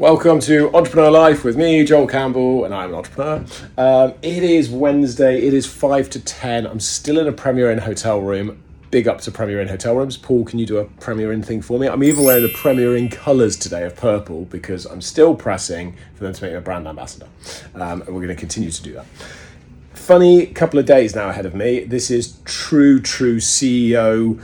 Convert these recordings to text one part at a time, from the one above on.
Welcome to Entrepreneur Life with me, Joel Campbell, and I'm an entrepreneur. Um, it is Wednesday, it is 5 to 10. I'm still in a Premier Inn hotel room. Big up to Premier Inn hotel rooms. Paul, can you do a Premier Inn thing for me? I'm even wearing the Premier Inn colours today of purple because I'm still pressing for them to make me a brand ambassador. Um, and we're going to continue to do that. Funny couple of days now ahead of me. This is true, true CEO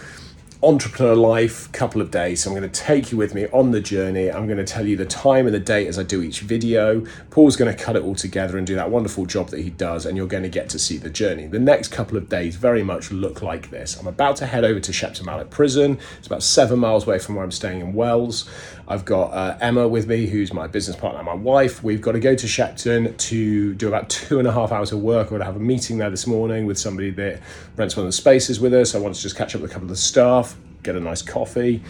entrepreneur life couple of days. So I'm going to take you with me on the journey. I'm going to tell you the time and the date as I do each video. Paul's going to cut it all together and do that wonderful job that he does, and you're going to get to see the journey. The next couple of days very much look like this. I'm about to head over to Shepton Mallet Prison. It's about seven miles away from where I'm staying in Wells. I've got uh, Emma with me, who's my business partner my wife. We've got to go to Shepton to do about two and a half hours of work. We're going to have a meeting there this morning with somebody that rents one of the spaces with us. I want to just catch up with a couple of the staff, get a nice coffee.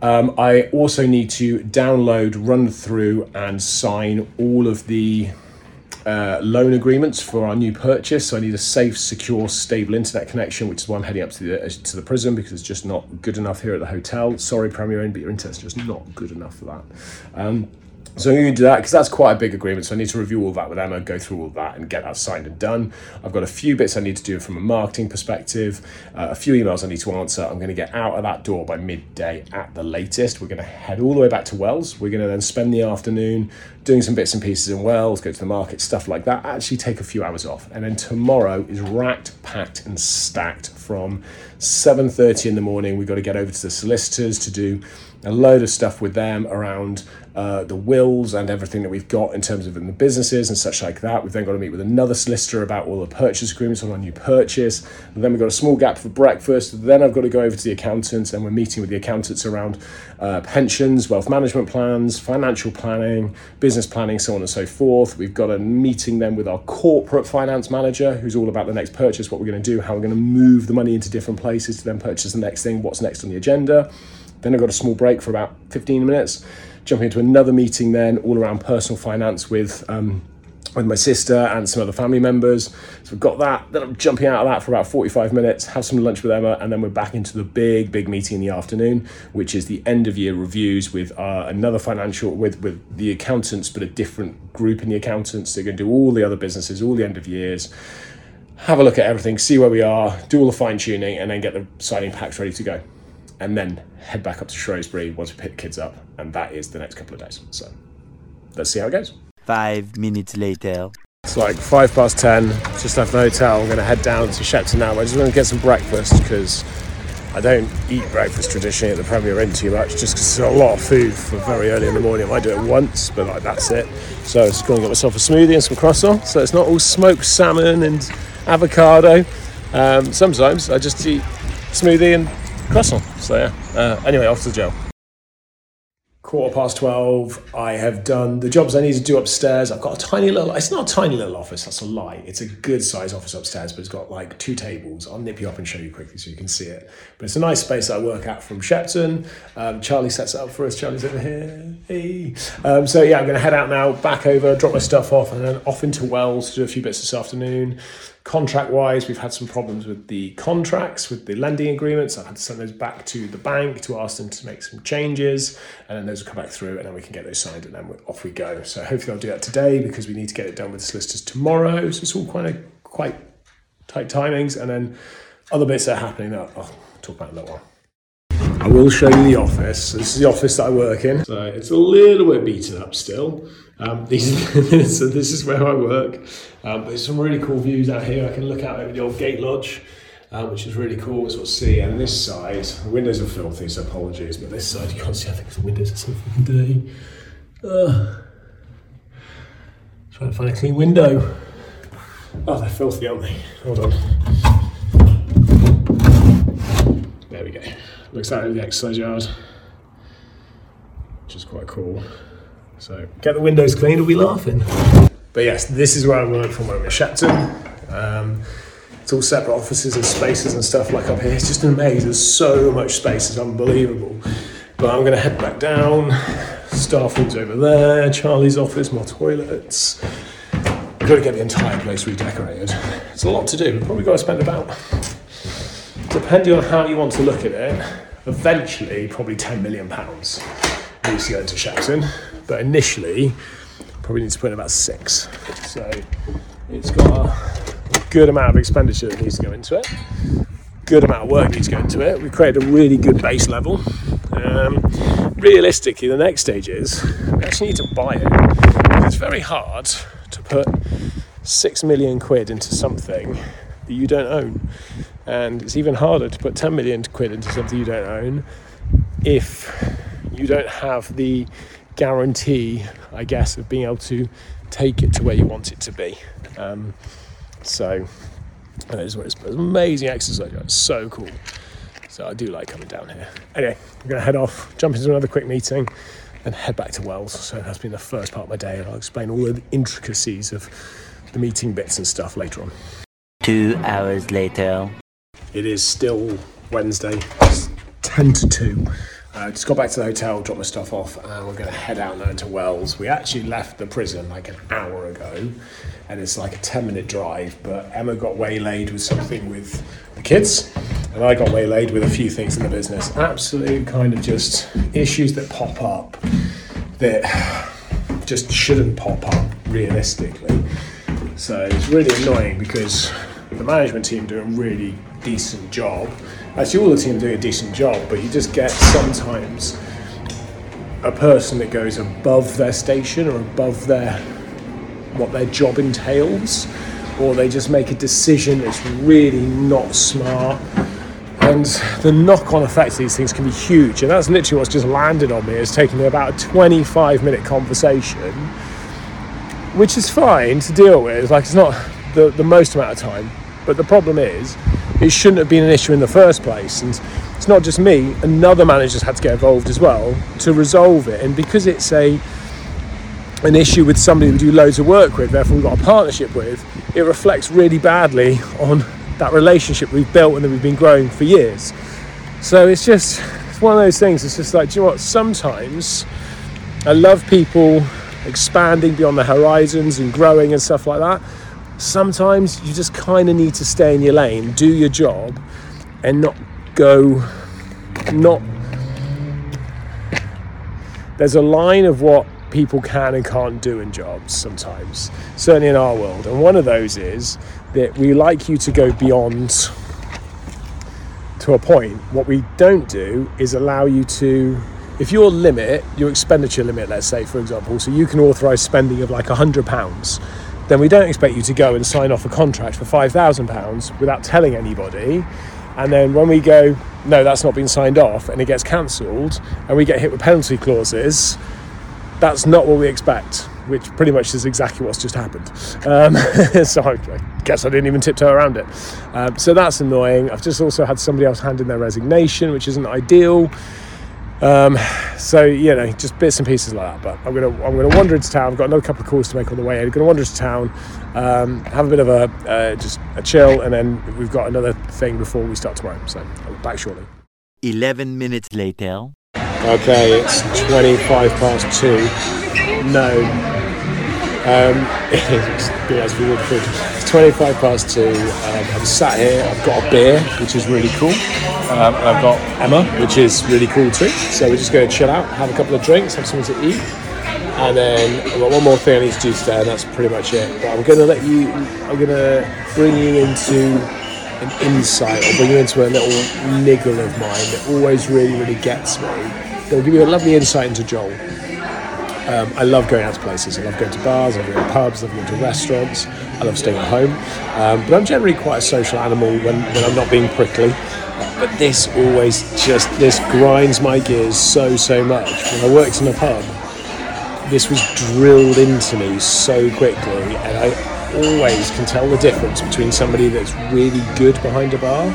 Um, I also need to download, run through, and sign all of the uh, loan agreements for our new purchase. So I need a safe, secure, stable internet connection, which is why I'm heading up to the to the prison because it's just not good enough here at the hotel. Sorry, Premier Inn, but your internet's just not good enough for that. Um, so I'm going to do that because that's quite a big agreement. So I need to review all that with Emma, go through all that, and get that signed and done. I've got a few bits I need to do from a marketing perspective, uh, a few emails I need to answer. I'm going to get out of that door by midday at the latest. We're going to head all the way back to Wells. We're going to then spend the afternoon doing some bits and pieces in Wells, go to the market, stuff like that. Actually, take a few hours off, and then tomorrow is racked, packed, and stacked from 7:30 in the morning. We've got to get over to the solicitors to do a load of stuff with them around uh, the wills and everything that we've got in terms of in the businesses and such like that. We've then got to meet with another solicitor about all the purchase agreements on our new purchase. And then we've got a small gap for breakfast. Then I've got to go over to the accountants and we're meeting with the accountants around uh, pensions, wealth management plans, financial planning, business planning, so on and so forth. We've got a meeting then with our corporate finance manager who's all about the next purchase, what we're going to do, how we're going to move the money into different places to then purchase the next thing, what's next on the agenda. Then I've got a small break for about 15 minutes jumping into another meeting then all around personal finance with um, with my sister and some other family members. So we've got that. Then I'm jumping out of that for about 45 minutes, have some lunch with Emma, and then we're back into the big, big meeting in the afternoon, which is the end of year reviews with uh, another financial, with, with the accountants, but a different group in the accountants. They're going to do all the other businesses, all the end of years, have a look at everything, see where we are, do all the fine tuning, and then get the signing packs ready to go and then head back up to Shrewsbury once we pick the kids up, and that is the next couple of days. So let's see how it goes. Five minutes later. It's like five past ten, just left the hotel. I'm going to head down to Shepton now. I just want to get some breakfast because I don't eat breakfast traditionally at the Premier Inn too much, just because it's a lot of food for very early in the morning. I might do it once, but like that's it. So I'm just going to get myself a smoothie and some croissant. So it's not all smoked salmon and avocado. Um, sometimes I just eat smoothie and croissant. So yeah. Uh, anyway, off to the jail. Quarter past twelve. I have done the jobs I need to do upstairs. I've got a tiny little. It's not a tiny little office. That's a lie. It's a good size office upstairs, but it's got like two tables. I'll nip you up and show you quickly so you can see it. But it's a nice space that I work at from Shepton. Um, Charlie sets it up for us. Charlie's over here. Hey. Um, so yeah, I'm going to head out now, back over, drop my stuff off, and then off into Wells to do a few bits this afternoon. Contract wise, we've had some problems with the contracts, with the lending agreements. I've had to send those back to the bank to ask them to make some changes, and then those will come back through, and then we can get those signed, and then off we go. So hopefully, I'll do that today because we need to get it done with the solicitors tomorrow. So it's all kind of quite tight timings, and then other bits that are happening that I'll talk about in a little while. I will show you the office. This is the office that I work in. So it's a little bit beaten up still. Um, these, so this is where I work. Um, there's some really cool views out here. I can look out over the old gate lodge, uh, which is really cool. Sort of see. And this side, the windows are filthy, so apologies. But this side, you can't see. I think the windows are so fucking dirty. Uh, trying to find a clean window. Oh, they're filthy, aren't they? Hold on. There we go. Looks out over the exercise yard, which is quite cool. So get the windows cleaned, we'll be laughing. But yes, this is where I work from when I'm in Shepton. Um, it's all separate offices and spaces and stuff like up here. It's just amazing. There's so much space, it's unbelievable. But I'm going to head back down. Staff room's over there. Charlie's office, more toilets. We've got to get the entire place redecorated. It's a lot to do. We've probably got to spend about, depending on how you want to look at it, eventually probably 10 million pounds to go into Shepton, but initially probably need to put in about six. So it's got a good amount of expenditure that needs to go into it. Good amount of work needs to go into it. We've created a really good base level. Um, realistically, the next stage is we actually need to buy it. It's very hard to put six million quid into something that you don't own, and it's even harder to put 10 million quid into something you don't own if you don't have the guarantee, I guess, of being able to take it to where you want it to be. Um, so that is what it's, it's amazing exercise. It's so cool. So I do like coming down here. Anyway, I'm going to head off, jump into another quick meeting, and head back to Wells. So that's been the first part of my day, and I'll explain all the intricacies of the meeting bits and stuff later on. Two hours later. It is still Wednesday, it's 10 to 2. Uh, just got back to the hotel, dropped my stuff off, and we're going to head out now into Wells. We actually left the prison like an hour ago, and it's like a 10 minute drive. But Emma got waylaid with something with the kids, and I got waylaid with a few things in the business. Absolute kind of just issues that pop up that just shouldn't pop up realistically. So it's really annoying because the management team do a really decent job. Actually, all the team do a decent job, but you just get sometimes a person that goes above their station or above their what their job entails, or they just make a decision that's really not smart. And the knock-on effects of these things can be huge, and that's literally what's just landed on me. It's taken me about a 25-minute conversation which is fine to deal with. Like it's not the, the most amount of time, but the problem is it shouldn't have been an issue in the first place. And it's not just me; another manager's had to get involved as well to resolve it. And because it's a an issue with somebody we do loads of work with, therefore we've got a partnership with, it reflects really badly on that relationship we've built and that we've been growing for years. So it's just it's one of those things. It's just like, do you know what? Sometimes I love people expanding beyond the horizons and growing and stuff like that. Sometimes you just kind of need to stay in your lane, do your job, and not go, not. There's a line of what people can and can't do in jobs sometimes, certainly in our world. And one of those is that we like you to go beyond to a point. What we don't do is allow you to if your limit, your expenditure limit, let's say, for example, so you can authorise spending of like a £100, then we don't expect you to go and sign off a contract for £5,000 without telling anybody. And then when we go, no, that's not been signed off, and it gets cancelled, and we get hit with penalty clauses, that's not what we expect, which pretty much is exactly what's just happened. Um, so I guess I didn't even tiptoe around it. Um, so that's annoying. I've just also had somebody else hand in their resignation, which isn't ideal. Um, so you know, just bits and pieces like that. But I'm gonna I'm gonna wander into town. I've got another couple of calls to make on the way. I'm gonna wander into town, um, have a bit of a uh, just a chill, and then we've got another thing before we start tomorrow. So I'll be back shortly. 11 minutes later. Okay, it's 25 past two. No. Um, as we would 25 past two. Um, I'm sat here, I've got a beer, which is really cool. Um, and I've got Emma, which is really cool too. So we're just going to chill out, have a couple of drinks, have something to eat. And then I've got one more thing I need to do today, and that's pretty much it. But I'm going to let you, I'm going to bring you into an insight or bring you into a little niggle of mine that always really, really gets me. It'll give you a lovely insight into Joel. Um, I love going out to places. I love going to bars, I love going to pubs, I love going to restaurants. I love staying at home. Um, but I'm generally quite a social animal when, when I'm not being prickly. But this always just, this grinds my gears so, so much. When I worked in a pub, this was drilled into me so quickly and I always can tell the difference between somebody that's really good behind a bar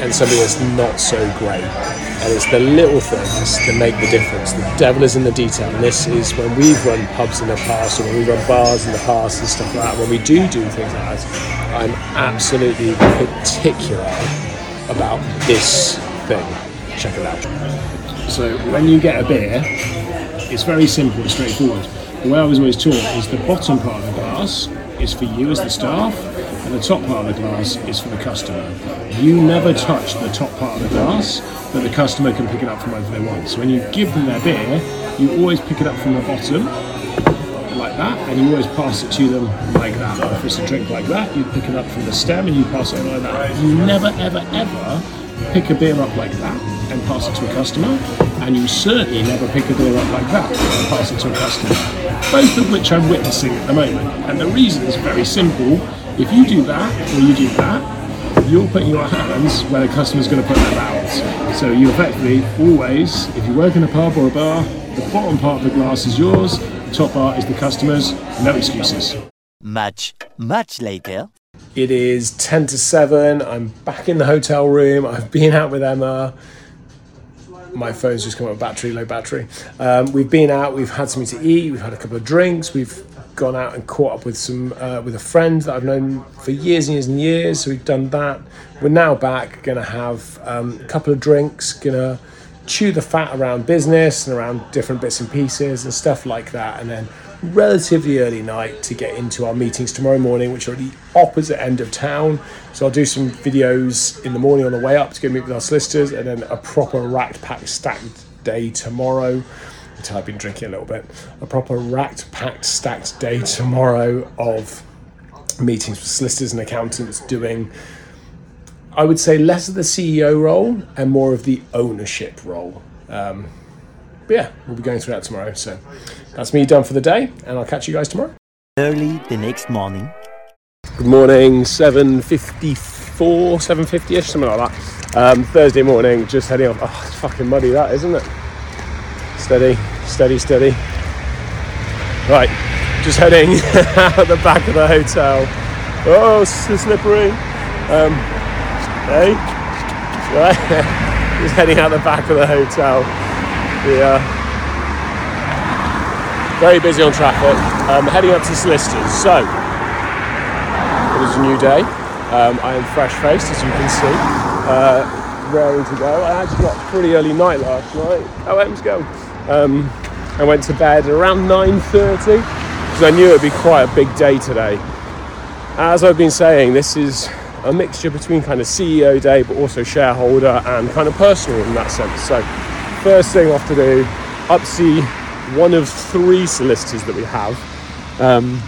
and something that's not so great. And it's the little things that make the difference. The devil is in the detail. And this is when we've run pubs in the past or when we've run bars in the past and stuff like that. When we do do things like that, I'm absolutely particular about this thing. Check it out. So when you get a beer, it's very simple and straightforward. The way I was always taught is the bottom part of the glass is for you as the staff, and the top part of the glass is for the customer. You never touch the top part of the glass, but the customer can pick it up from wherever they want. So when you give them their beer, you always pick it up from the bottom, like that, and you always pass it to them like that. Or if it's a drink like that, you pick it up from the stem and you pass it like that. You never, ever, ever pick a beer up like that and pass it to a customer, and you certainly never pick a beer up like that and pass it to a customer. Both of which I'm witnessing at the moment. And the reason is very simple. If you do that or you do that, you're putting your hands where the customer's going to put their mouths. So you effectively always, if you work in a pub or a bar, the bottom part of the glass is yours, the top part is the customer's. No excuses. Much, much later. It is 10 to 7. I'm back in the hotel room. I've been out with Emma. My phone's just come up with battery, low battery. Um, we've been out, we've had something to eat, we've had a couple of drinks, we've gone out and caught up with some uh, with a friend that I've known for years and years and years. So we've done that. We're now back, gonna have um, a couple of drinks, gonna chew the fat around business and around different bits and pieces and stuff like that, and then relatively early night to get into our meetings tomorrow morning, which are at the opposite end of town. So I'll do some videos in the morning on the way up to go meet with our solicitors, and then a proper racked, packed, stacked day tomorrow. Until I've been drinking a little bit, a proper racked, packed, stacked day tomorrow of meetings with solicitors and accountants doing. I would say less of the CEO role and more of the ownership role. Um, but yeah, we'll be going through that tomorrow. So that's me done for the day, and I'll catch you guys tomorrow. Early the next morning. Good morning, 7.54, 7.50ish, something like that. Um, Thursday morning, just heading off. Oh, it's fucking muddy that, isn't it? Steady, steady, steady. Right, just heading out the back of the hotel. Oh, so slippery. Um, hey, right, just heading out the back of the hotel. Yeah. Very busy on traffic. Um, heading up to solicitors. So, it is a new day. Um, I am fresh faced, as you can see, uh, raring to go. I actually got a pretty early night last night. How M's go? Um, I went to bed around 9:30 because I knew it would be quite a big day today. As I've been saying, this is a mixture between kind of CEO day, but also shareholder and kind of personal in that sense. So, first thing have to do, up see one of three solicitors that we have. Um,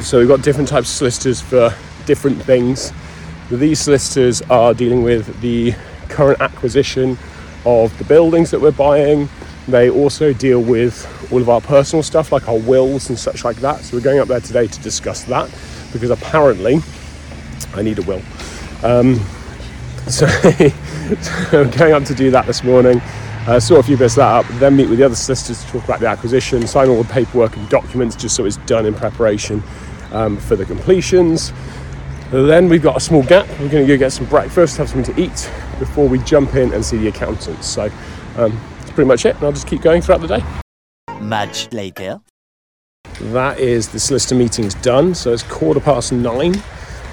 so we've got different types of solicitors for different things. These solicitors are dealing with the current acquisition of the buildings that we're buying. They also deal with all of our personal stuff, like our wills and such like that. So we're going up there today to discuss that because apparently I need a will. Um, so, I'm going up to do that this morning. Uh, sort a few bits of that up, then meet with the other solicitors to talk about the acquisition, sign all the paperwork and documents just so it's done in preparation um, for the completions. Then we've got a small gap. We're going to go get some breakfast, have something to eat before we jump in and see the accountants. So um, that's pretty much it, and I'll just keep going throughout the day. Much later. That is the solicitor meeting's done, so it's quarter past nine.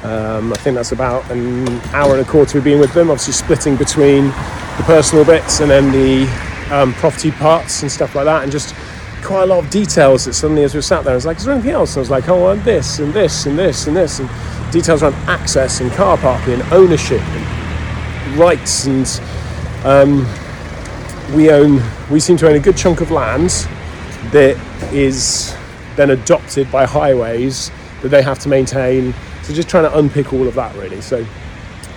Um, I think that's about an hour and a quarter we've been with them, obviously splitting between the personal bits and then the um, property parts and stuff like that, and just quite a lot of details that suddenly as we sat there, I was like, is there anything else? And I was like, oh, and this and this and this and this, and details around access and car parking and ownership and rights. And um, we own, we seem to own a good chunk of land that is then adopted by highways that they have to maintain. So just trying to unpick all of that really. So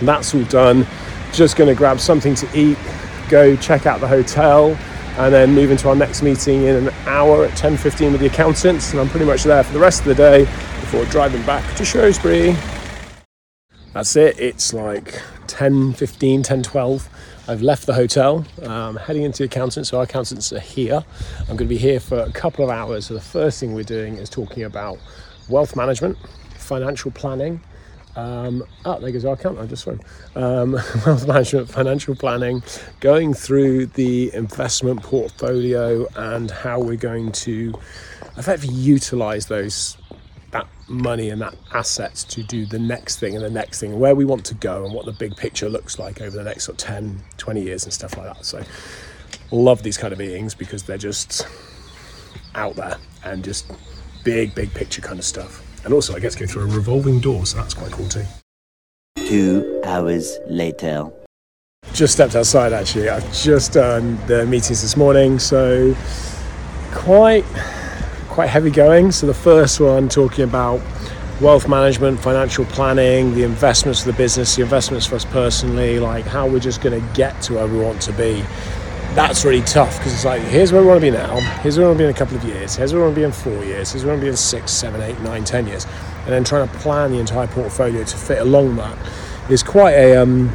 that's all done. Just going to grab something to eat, go check out the hotel, and then move into our next meeting in an hour at 10.15 with the accountants. And I'm pretty much there for the rest of the day before driving back to Shrewsbury. That's it. It's like 10.15, 10.12. I've left the hotel, um, heading into accountants. So our accountants are here. I'm going to be here for a couple of hours. So the first thing we're doing is talking about wealth management, financial planning, um, oh, there goes our account. I just went. Um, wealth management, financial planning, going through the investment portfolio and how we're going to effectively utilize those money and that assets to do the next thing and the next thing, where we want to go and what the big picture looks like over the next sort of 10, 20 years and stuff like that. So, love these kind of meetings because they're just out there and just big, big picture kind of stuff. And also, I get to go through a revolving door, so that's quite cool too. Two hours later. Just stepped outside actually. I've just done the meetings this morning, so quite quite heavy going. So the first one talking about wealth management, financial planning, the investments for the business, the investments for us personally, like how we're just going to get to where we want to be. That's really tough because it's like, here's where we want to be now, here's where we want to be in a couple of years, here's where we want to be in four years, here's where we want to be in six, seven, eight, nine, ten years. And then trying to plan the entire portfolio to fit along that is quite a, um,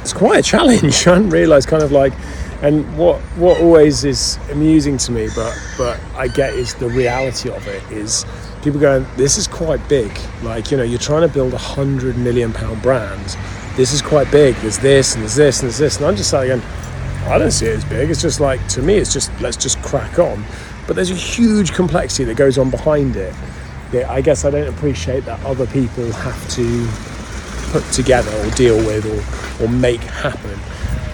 it's quite a challenge. I didn't realise kind of like, and what what always is amusing to me, but but I get is the reality of it is people going, this is quite big. Like you know, you're trying to build a hundred million pound brand. This is quite big. There's this and there's this and there's this, and I'm just like, I don't see it as big. It's just like to me, it's just let's just crack on. But there's a huge complexity that goes on behind it. Yeah, I guess I don't appreciate that other people have to put together or deal with or, or make happen.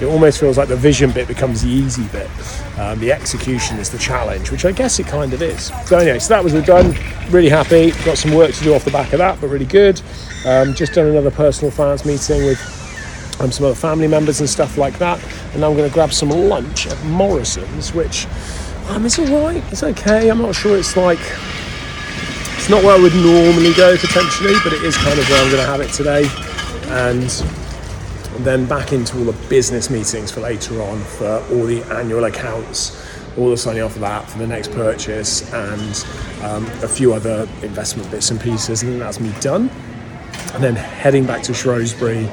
It almost feels like the vision bit becomes the easy bit. Um, the execution is the challenge, which I guess it kind of is. So anyway, so that was done. Really happy. Got some work to do off the back of that, but really good. Um, just done another personal finance meeting with um, some other family members and stuff like that. And now I'm going to grab some lunch at Morrison's, which um, all right. It's okay. I'm not sure it's like it's not where I would normally go potentially, but it is kind of where I'm going to have it today. And then back into all the business meetings for later on for all the annual accounts, all the signing off of that for the next purchase, and um, a few other investment bits and pieces. And that's me done. And then heading back to Shrewsbury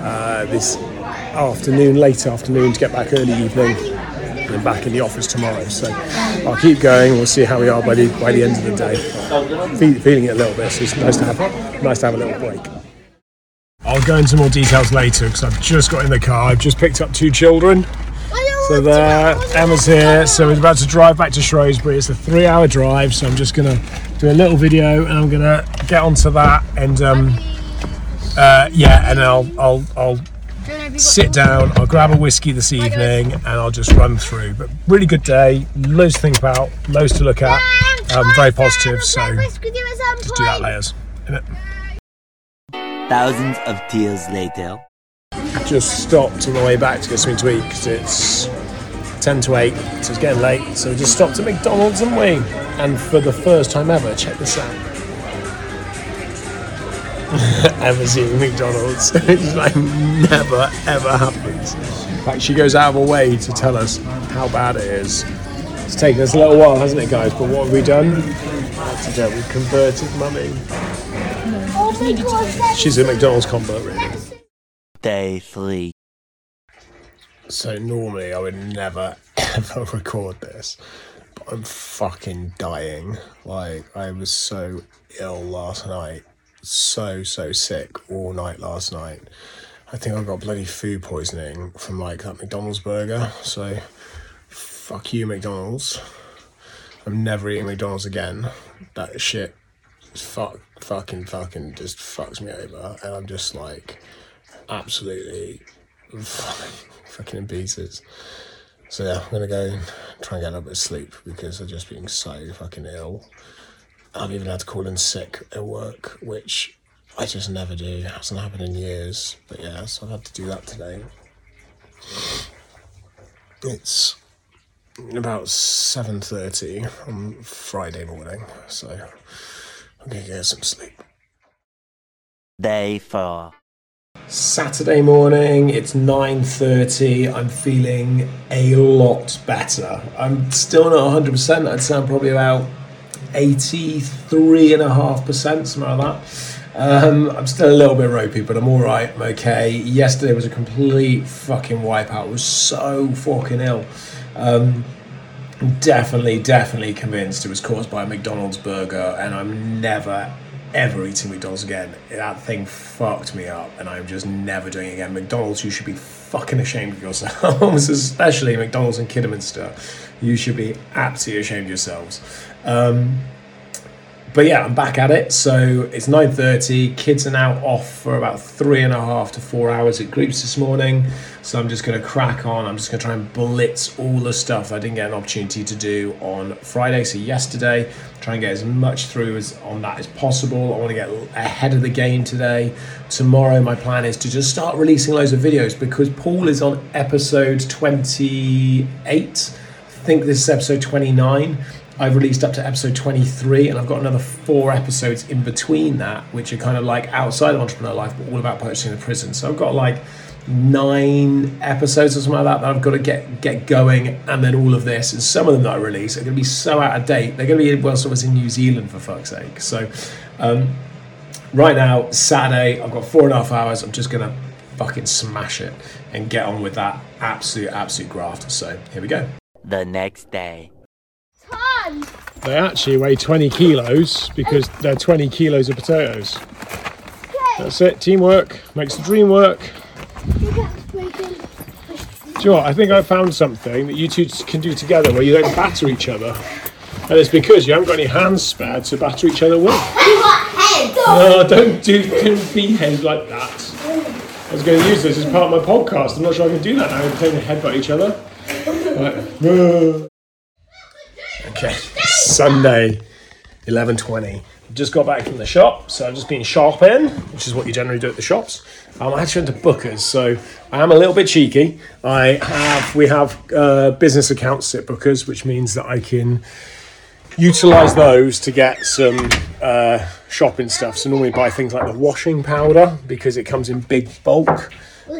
uh, this afternoon, late afternoon, to get back early evening and back in the office tomorrow. So I'll keep going. We'll see how we are by the by the end of the day. Fe- feeling it a little bit. So it's nice to have nice to have a little break. I'll go into more details later because I've just got in the car. I've just picked up two children. So there, Emma's here. So we're about to drive back to Shrewsbury. It's a three-hour drive, so I'm just gonna do a little video and I'm gonna get onto that and um, uh, yeah, and I'll I'll I'll sit down. I'll grab a whiskey this evening and I'll just run through. But really good day. Loads to think about. Loads to look at. Um, very positive. So just do that later. Thousands of tears later. just stopped on the way back to get something to eat because it's 10 to 8, so it's getting late. So we just stopped at McDonald's, haven't we? And for the first time ever, check this out. Emma's eating McDonald's. it's like never ever happens. In fact, she goes out of her way to tell us how bad it is. It's taken us a little while, hasn't it, guys? But what have we done? We've converted mummy. She's a McDonald's convert, really. Day three. So normally I would never ever record this, but I'm fucking dying. Like I was so ill last night, so so sick all night last night. I think I got bloody food poisoning from like that McDonald's burger. So fuck you McDonald's. I'm never eating McDonald's again. That shit, is fuck, fucking, fucking, just fucks me over, and I'm just like absolutely fucking in pieces. So yeah, I'm gonna go and try and get a little bit of sleep because I've just been so fucking ill. I've even had to call in sick at work, which I just never do. It hasn't happened in years. But yeah, so I've had to do that today. It's about seven thirty on Friday morning, so I'm gonna get some sleep. Day four. Saturday morning, it's 9.30. I'm feeling a lot better. I'm still not 100%. I'd say I'm probably about 83.5%, something like that. Um, I'm still a little bit ropey, but I'm all right. I'm okay. Yesterday was a complete fucking wipeout. I was so fucking ill. Um, definitely, definitely convinced it was caused by a McDonald's burger, and I'm never, ever eating McDonald's again. That thing fucked me up, and I'm just never doing it again. McDonald's, you should be fucking ashamed of yourselves, especially McDonald's in Kidderminster. You should be absolutely ashamed of yourselves. Um, but yeah, I'm back at it. So it's 9.30. Kids are now off for about three and a half to four hours at groups this morning. So I'm just going to crack on. I'm just going to try and blitz all the stuff I didn't get an opportunity to do on Friday. So yesterday, try and get as much through as on that as possible. I want to get ahead of the game today. Tomorrow, my plan is to just start releasing loads of videos because Paul is on episode 28. I think this is episode 29. I've released up to episode 23, and I've got another four episodes in between that, which are kind of like outside of entrepreneur life, but all about purchasing the prison. So I've got like nine episodes or something like that that I've got to get get going, and then all of this, and some of them that I release are going to be so out of date. They're going to be well, I was in New Zealand for fuck's sake. So um, right now, Saturday, I've got four and a half hours. I'm just going to fucking smash it and get on with that absolute absolute graft. So here we go. The next day. They actually weigh 20 kilos because they're 20 kilos of potatoes. That's it. Teamwork makes the dream work. Do you know what? I think I found something that you two can do together where you don't batter each other. And it's because you haven't got any hands spare to batter each other with. You got head! No, don't do don't behave like that. I was going to use this as part of my podcast. I'm not sure I can do that now. I'm playing headbutt each other. Okay, Sunday, 11.20. Just got back from the shop, so I've just been shopping, which is what you generally do at the shops. Um, I actually went to Booker's, so I am a little bit cheeky. I have we have uh, business accounts at Booker's, which means that I can utilize those to get some uh, shopping stuff. So normally buy things like the washing powder because it comes in big bulk.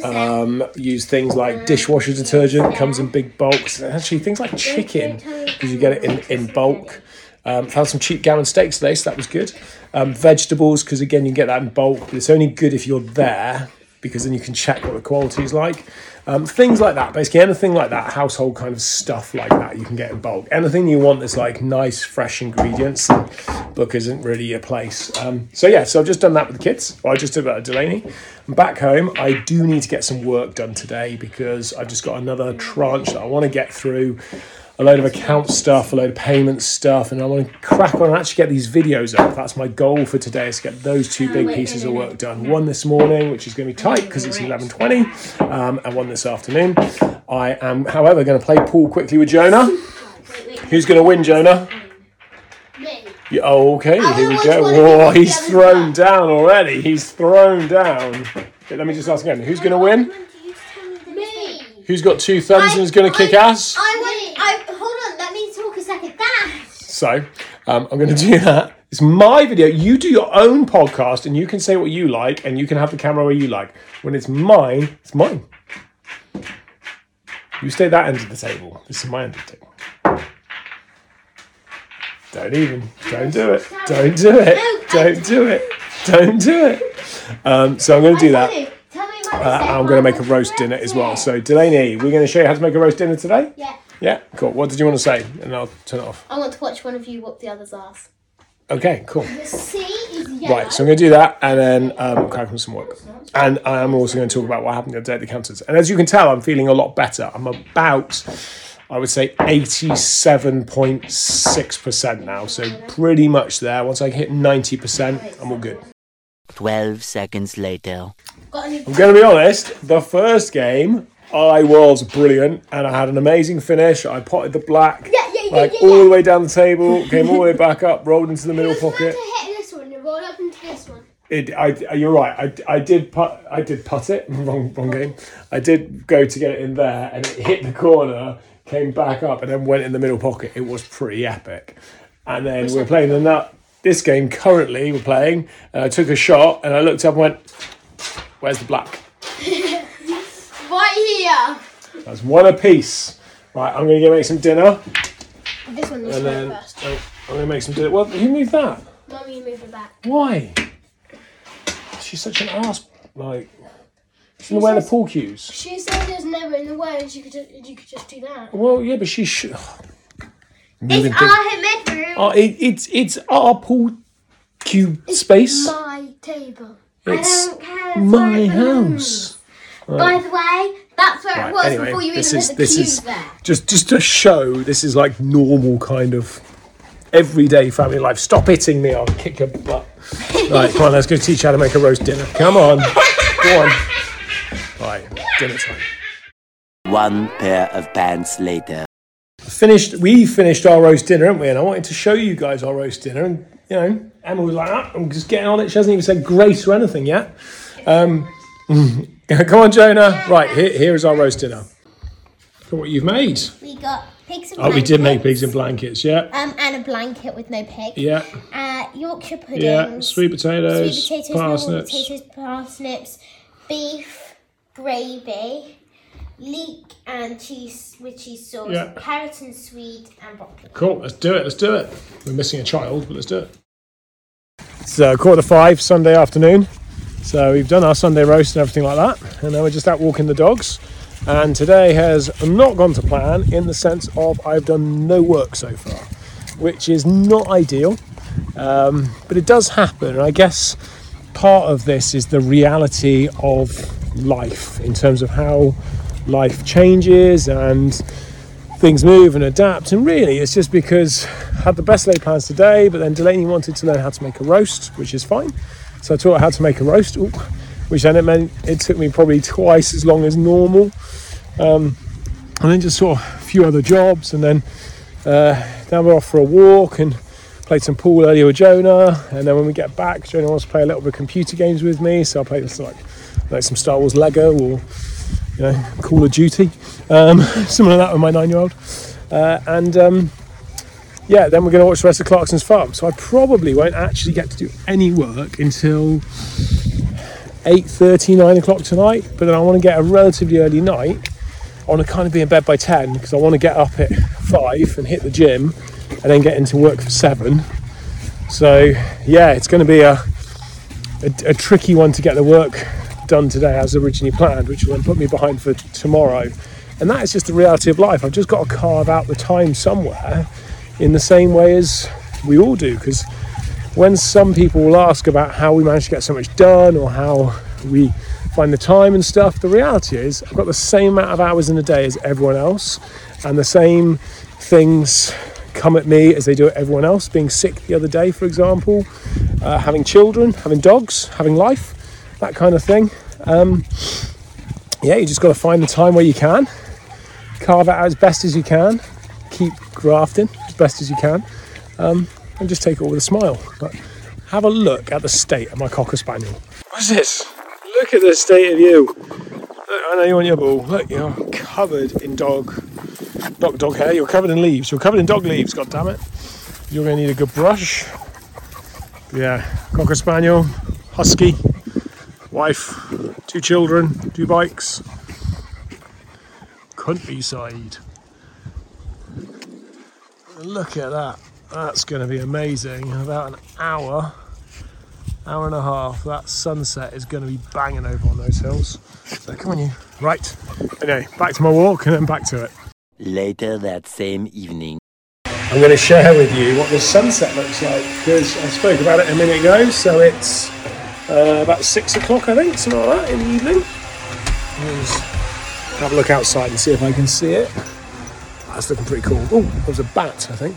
Um, use things like dishwasher detergent comes in big bulks. Actually, things like chicken because you get it in, in bulk. Um, found some cheap gammon steaks today, so that was good. Um, vegetables because again you can get that in bulk, but it's only good if you're there because then you can check what the quality is like. Um, things like that, basically anything like that, household kind of stuff like that, you can get in bulk. Anything you want that's like nice, fresh ingredients, book isn't really your place. Um, so yeah, so I've just done that with the kids. Well, I just did that at Delaney. I'm back home. I do need to get some work done today because I've just got another tranche that I want to get through. A load of account stuff, a load of payment stuff, and I want to crack on and actually get these videos up. That's my goal for today is to get those two big pieces of work done. One this morning, which is going to be tight because it's 11.20, um, and one this afternoon. I am, however, going to play pool quickly with Jonah. Who's going to win, Jonah? Me. Yeah, oh, okay, here we go. Whoa, he's thrown down already. He's thrown down. Let me just ask again. Who's going to win? Me. Who's got two thumbs and is going to kick I- ass? I want. I hold on. Let me talk a second. That. So, um, I'm going to do that. It's my video. You do your own podcast and you can say what you like and you can have the camera where you like. When it's mine, it's mine. You stay that end of the table. This is my end of the table. Don't even. Don't do it. Don't do it. Don't do it. Don't do it. Um, so I'm going to do that. Tell me my Uh, I'm going to make a roast dinner as well. So, Delaney, we're going to show you how to make a roast dinner today? Yeah. Yeah, cool. What did you want to say? And I'll turn it off. I want to watch one of you whoop the other's ass. Okay, cool. The C is yellow. Right, so I'm going to do that and then um, crack on some work. And I am also going to talk about what happened the other day at the counters. And as you can tell, I'm feeling a lot better. I'm about, I would say, 87.6% now. So pretty much there. Once I hit 90%, I'm all good. 12 seconds later. I'm going to be honest, the first game, I was brilliant and I had an amazing finish. I potted the black, Yeah, yeah, yeah, like yeah, all yeah. the way down the table, came all the way back up, rolled into the middle pocket. hit this one and roll up into this one. It, I, you're right. I, I did put, I did putt it. Wrong, wrong game. I did go to get it in there, and it hit the corner, came back up, and then went in the middle pocket. It was pretty epic. And then we're playing the nut. This game currently we're playing, and I took a shot, and I looked up and went, "Where's the black?" Right here. That's one apiece. Right, I'm gonna go make some dinner, This one needs and to then go first. oh, I'm gonna make some dinner. Well, who moved that? Mummy, move it back. Why? She's such an ass. Like, she's gonna wear the pool cues. She said there's never in the way, and she could just, you could just do that. Well, yeah, but she should. It's our bedroom. Oh, it, it's it's our pool cube space. My table. It's I don't care. my house. By the way, that's where Right, it was anyway, before you this even is hit the this cube is there. just just to show this is like normal kind of everyday family life. Stop hitting me, I'll kick your butt. right, come on, let's go teach you how to make a roast dinner. Come on, go on. Right, dinner time. One pair of pants later. finished we finished our roast dinner haven't we and i wanted to show you guys our roast dinner and you know emma was like ah, i'm just getting on it she hasn't even said grace or anything yet um, come on jonah right here, here is our roast dinner look at what you've made We got pigs and oh we did make pigs in blankets yeah Um, and a blanket with no pig. yeah Uh, Yorkshire puddings. yeah sweet potatoes, Sweet potatoes, normal parsnips potatoes, parsnips, beef, gravy, leek and cheese with cheese sauce, Yeah. carrot and sweet, and broccoli. Cool, let's do it, let's do it. We're missing a child, but let's do it. It's uh, quarter to five, Sunday afternoon. So we've done our Sunday roast and everything like that. And now we're just out walking the dogs. And today has not gone to plan in the sense of I've done no work so far, which is not ideal. Um, but it does happen. And I guess part of this is the reality of life in terms of how life changes and things move and adapt. And really, it's just because I had the best laid plans today, but then Delaney wanted to learn how to make a roast, which is fine. So I taught her how to make a roast, ooh, which then it meant it took me probably twice as long as normal. Um, and then just sort of a few other jobs, and then uh, then we're off for a walk and played some pool earlier with Jonah. And then when we get back, Jonah wants to play a little bit of computer games with me, so I play like like some Star Wars Lego or you know Call of Duty, um, something like that with my nine-year-old. Uh, and um, yeah, then we're going to watch the rest of Clarkson's Farm. So I probably won't actually get to do any work until 8.30, 9 o'clock tonight. But then I want to get a relatively early night. I want to kind of be in bed by 10 because I want to get up at 5 and hit the gym and then get into work for 7. So yeah, it's going to be a, a, a tricky one to get the work done today as originally planned, which will then put me behind for tomorrow. And that is just the reality of life. I've just got to carve out the time somewhere in the same way as we all do. Because when some people will ask about how we manage to get so much done or how we find the time and stuff, the reality is I've got the same amount of hours in a day as everyone else, and the same things come at me as they do at everyone else. Being sick the other day, for example, uh, having children, having dogs, having life, that kind of thing. Um, yeah, you just got to find the time where you can, carve it out as best as you can, keep grafting best as you can, um, and just take it all with a smile. But have a look at the state of my cocker spaniel. What's this? Look at the state of you. Look, I know you want your ball. Look, you're covered in dog, dog, dog hair. You're covered in leaves. You're covered in dog leaves. God damn it! You're going to need a good brush. Yeah, cocker spaniel, husky, wife, two children, two bikes. Countryside. Look at that. That's going to be amazing. In about an hour, hour and a half, that sunset is going to be banging over on those hills. So come on, you. Right. Anyway, back to my walk and then back to it. Later that same evening. I'm going to share with you what the sunset looks like because I spoke about it a minute ago. So it's uh, about six o'clock, I think, something like that in the evening. Let's have a look outside and see if I can see it. That's looking pretty cool. Oh, there's a bat, I think.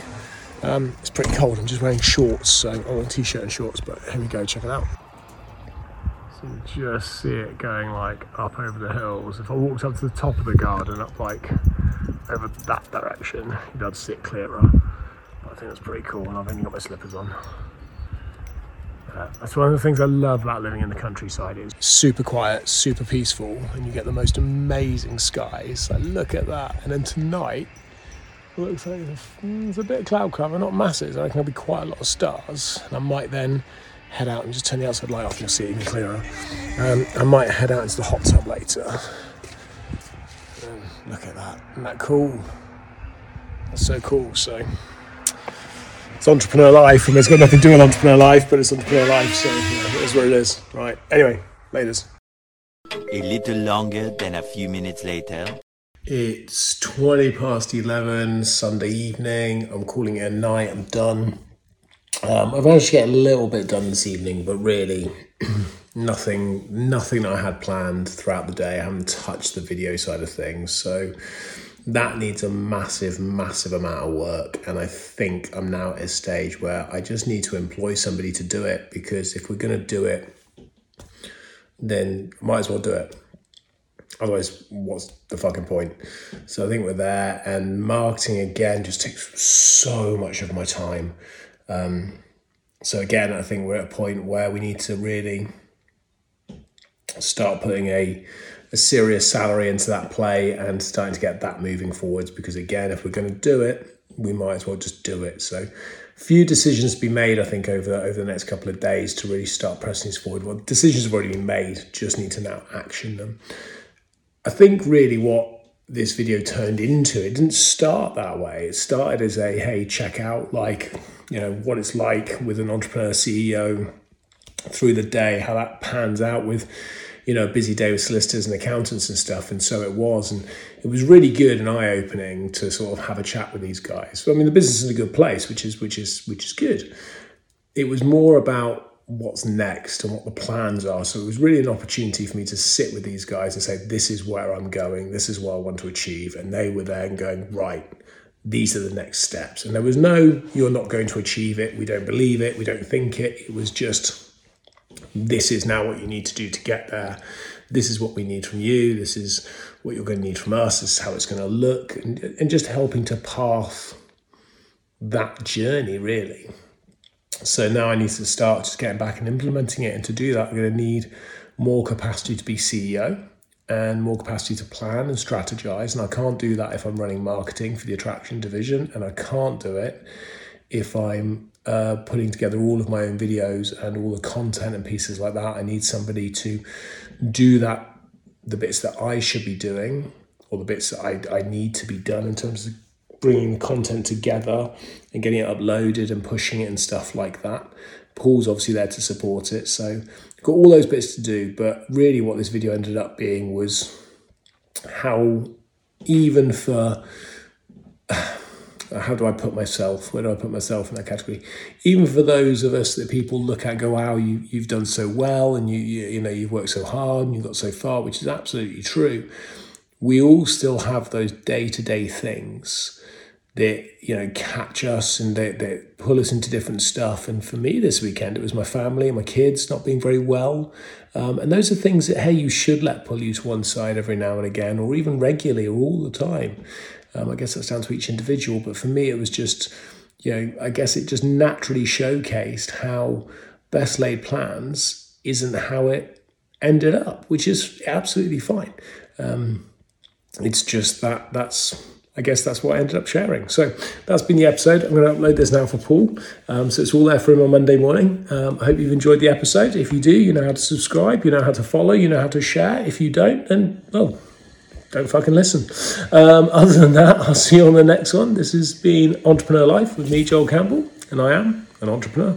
Um, it's pretty cold. I'm just wearing shorts, so I'm on a t-shirt and shorts. But here we go. Check it out. So you just see it going like up over the hills. If I walked up to the top of the garden, up like over that direction, you'd be able to see it clearer. But I think that's pretty cool, and I've only got my slippers on. Uh, that's one of the things I love about living in the countryside. It's super quiet, super peaceful, and you get the most amazing skies. Like, look at that. And then tonight, looks like mm, there's a bit of cloud cover, not masses. I reckon there'll be quite a lot of stars. And I might then head out and just turn the outside light off. You'll see it even clearer. Um, I might head out into the hot tub later. Um, look at that. Isn't that cool? That's so cool. So it's entrepreneur life, and it's got nothing to do with entrepreneur life, but it's entrepreneur life. So you it is what it is. Right. Anyway, laters. A little longer than a few minutes later. It's 20 past 11, Sunday evening. I'm calling it a night. I'm done. Um, I've managed to get a little bit done this evening, but really nothing, nothing that I had planned throughout the day. I haven't touched the video side of things. So, that needs a massive, massive amount of work. And I think I'm now at a stage where I just need to employ somebody to do it because if we're going to do it, then might as well do it. Otherwise, what's the fucking point? So I think we're there, and marketing again just takes so much of my time. Um, so again, I think we're at a point where we need to really start putting a a serious salary into that play and starting to get that moving forwards. Because again, if we're going to do it, we might as well just do it. So, few decisions to be made, I think, over over the next couple of days to really start pressing this forward. Well, decisions have already been made, just need to now action them. I think really what this video turned into, it didn't start that way. It started as a hey, check out like you know what it's like with an entrepreneur CEO through the day, how that pans out with you know, a busy day with solicitors and accountants and stuff. And so it was. And it was really good and eye opening to sort of have a chat with these guys. So, I mean, the business is in a good place, which is which is which is good. It was more about what's next and what the plans are. So it was really an opportunity for me to sit with these guys and say, this is where I'm going, this is what I want to achieve. And they were there and going, right, these are the next steps. And there was no, you're not going to achieve it, we don't believe it, we don't think it. It was just this is now what you need to do to get there. This is what we need from you. This is what you're going to need from us. This is how it's going to look. And, and just helping to path that journey, really. So now I need to start just getting back and implementing it. And to do that, I'm going to need more capacity to be CEO and more capacity to plan and strategize. And I can't do that if I'm running marketing for the attraction division. And I can't do it if I'm uh, putting together all of my own videos and all the content and pieces like that. I need somebody to do that, the bits that I should be doing, or the bits that I, I need to be done in terms of bringing content together and getting it uploaded and pushing it and stuff like that. Paul's obviously there to support it. So got all those bits to do. But really, what this video ended up being was how even for how do I put myself? Where do I put myself in that category? Even for those of us that people look at, go, "Wow, you you've done so well, and you you, you know you've worked so hard, and you've got so far," which is absolutely true. We all still have those day to day things that you know catch us and they, they pull us into different stuff. And for me, this weekend, it was my family and my kids not being very well, um, and those are things that hey, you should let pull you to one side every now and again, or even regularly, or all the time. Um, I guess that's down to each individual, but for me, it was just, you know, I guess it just naturally showcased how best laid plans isn't how it ended up, which is absolutely fine. Um, it's just that that's I guess that's what I ended up sharing. So that's been the episode. I'm going to upload this now for Paul. Um, so it's all there for him on Monday morning. Um, I hope you've enjoyed the episode. If you do, you know how to subscribe, you know how to follow, you know how to share. If you don't, then, well, don't fucking listen. Um, other than that, I'll see you on the next one. This has been Entrepreneur Life with me, Joel Campbell, and I am an entrepreneur.